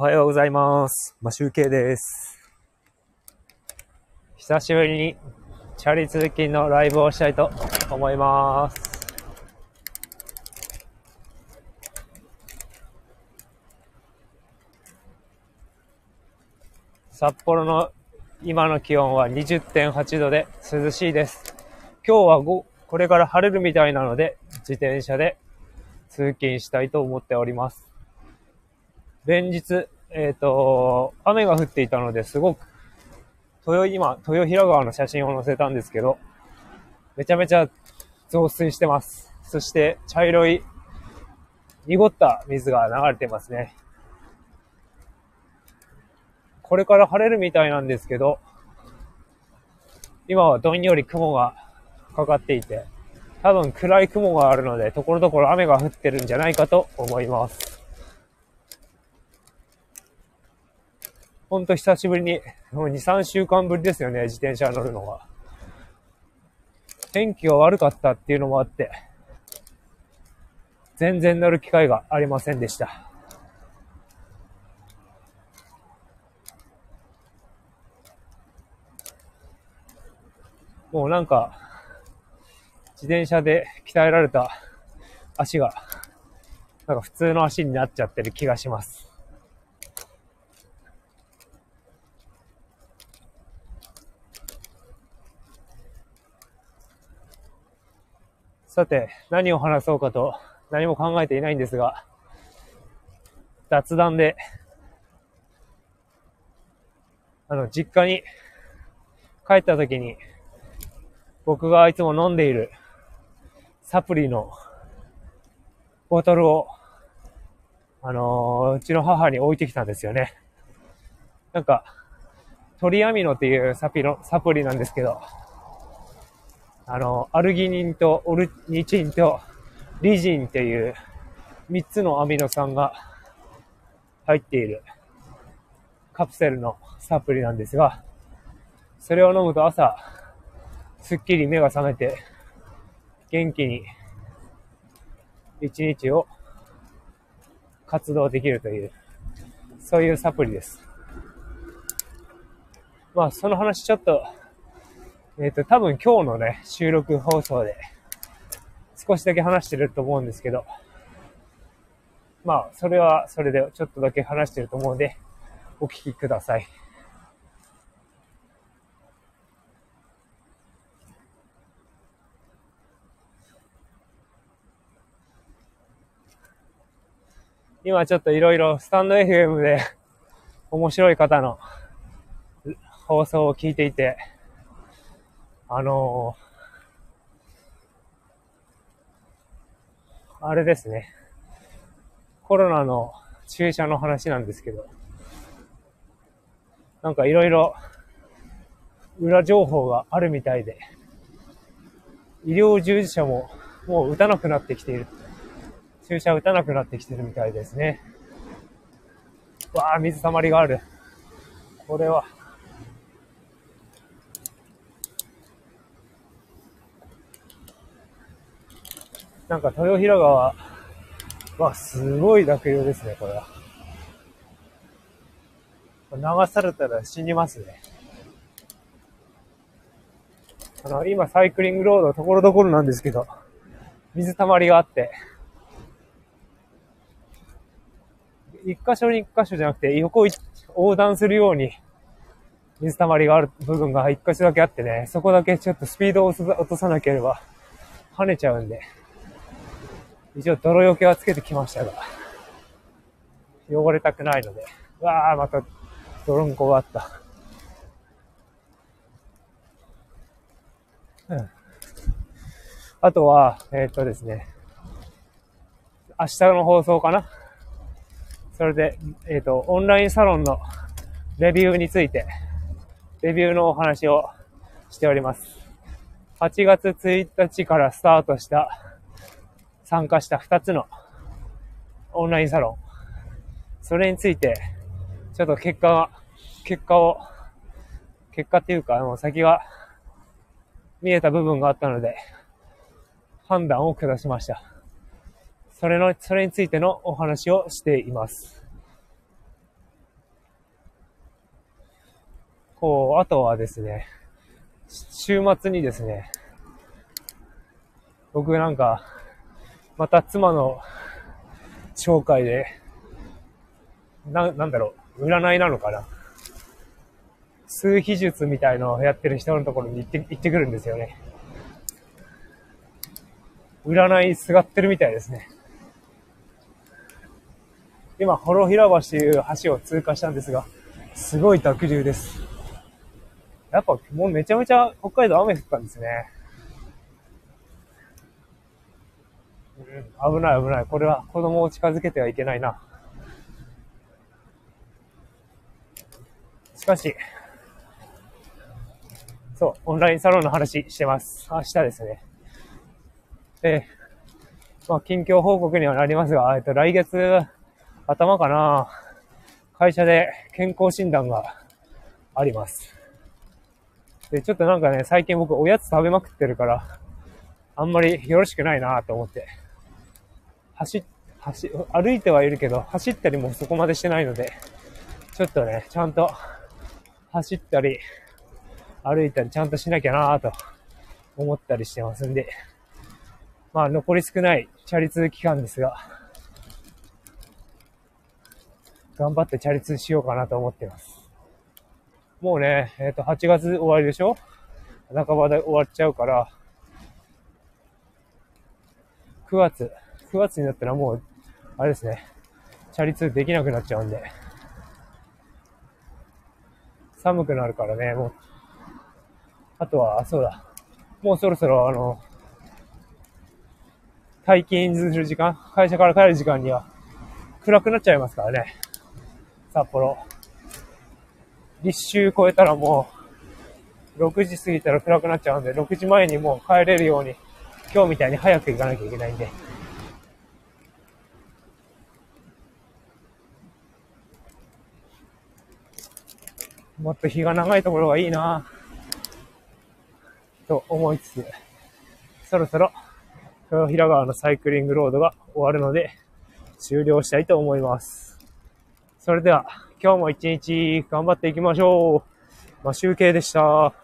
おはようございます。マシュウケイです。久しぶりにチャリ通勤のライブをしたいと思います。札幌の今の気温は20.8度で涼しいです。今日はこれから晴れるみたいなので、自転車で通勤したいと思っております。連日、えっ、と、雨が降っていたので、すごく、豊、今、豊平川の写真を載せたんですけど、めちゃめちゃ増水してます。そして、茶色い、濁った水が流れてますね。これから晴れるみたいなんですけど、今はどんより雲がかかっていて、多分暗い雲があるので、ところどころ雨が降ってるんじゃないかと思います。ほんと久しぶりに、もう2、3週間ぶりですよね、自転車乗るのが。天気が悪かったっていうのもあって、全然乗る機会がありませんでした。もうなんか、自転車で鍛えられた足が、なんか普通の足になっちゃってる気がします。さて、何を話そうかと何も考えていないんですが、雑談で、あの、実家に帰った時に、僕がいつも飲んでいるサプリのボトルを、あのーうちの母に置いてきたんですよね。なんか、トリアミノっていうサピのサプリなんですけど、あの、アルギニンとオルニチンとリジンっていう3つのアミノ酸が入っているカプセルのサプリなんですが、それを飲むと朝、すっきり目が覚めて、元気に一日を活動できるという、そういうサプリです。まあ、その話ちょっと、えっ、と、多分今日のね、収録放送で少しだけ話してると思うんですけど、まあ、それはそれでちょっとだけ話してると思うんで、お聞きください。今ちょっといろいろスタンド FM で面白い方の放送を聞いていて、あのーあれですね。コロナの注射の話なんですけど、なんかいろいろ裏情報があるみたいで、医療従事者ももう打たなくなってきている。注射打たなくなってきてるみたいですね。わあ、水たまりがある。これは。なんか豊平川はすごい濁流ですね、これは。流されたら死にますね。あの、今サイクリングロードところどころなんですけど、水たまりがあって、一箇所に一箇所じゃなくて、横横断するように、水たまりがある部分が一箇所だけあってね、そこだけちょっとスピードを落とさなければ跳ねちゃうんで、一応泥除けはつけてきましたが、汚れたくないので、うわー、また泥んこがあった。うん。あとは、えーっとですね、明日の放送かな？それで、えっ、と、オンラインサロンのレビューについて、レビューのお話をしております。8月1日からスタートした、参加した2つのオンラインサロン。それについて、ちょっと結果が、結果を、結果っていうか、もう先が見えた部分があったので、判断を下しました。それの、それについてのお話をしています。こう、あとはですね、週末にですね、僕なんか、また妻の紹介で、な、なんだろう、占いなのかな。数秘術みたいのをやってる人のところに行って、行ってくるんですよね。占いすがってるみたいですね。今、幌平橋という橋を通過したんですが、すごい濁流です。やっぱもうめちゃめちゃ北海道雨降ったんですね。うん、危ない危ない。これは子供を近づけてはいけないな。しかし、そう、オンラインサロンの話してます。明日ですね。で、まあ、近況報告にはなりますが、えっと、来月頭かな、会社で健康診断があります。で、ちょっとなんかね、最近僕おやつ食べまくってるから、あんまりよろしくないなと思って。走、走、歩いてはいるけど、走ったりもそこまでしてないので、ちょっとね、ちゃんと走ったり、歩いたりちゃんとしなきゃなと思ったりしてますんで、まあ残り少ないチャリ通期間ですが、頑張ってチャリ通しようかなと思っています。もうね、えっ、ー、と、8月終わりでしょ？半ばで終わっちゃうから、9月、9月になったらもう、あれですね、チャリ通できなくなっちゃうんで、寒くなるからね、もう、あとは、そうだ、もうそろそろあの、退勤する時間、会社から帰る時間には暗くなっちゃいますからね。札幌。立秋超えたらもう、6時過ぎたら暗くなっちゃうんで、6時前にもう帰れるように、今日みたいに早く行かなきゃいけないんで。もっと日が長いところがいいなと思いつつ、そろそろ、豊平川のサイクリングロードが終わるので、終了したいと思います。それでは、今日も一日頑張っていきましょう。まあ、集計でした。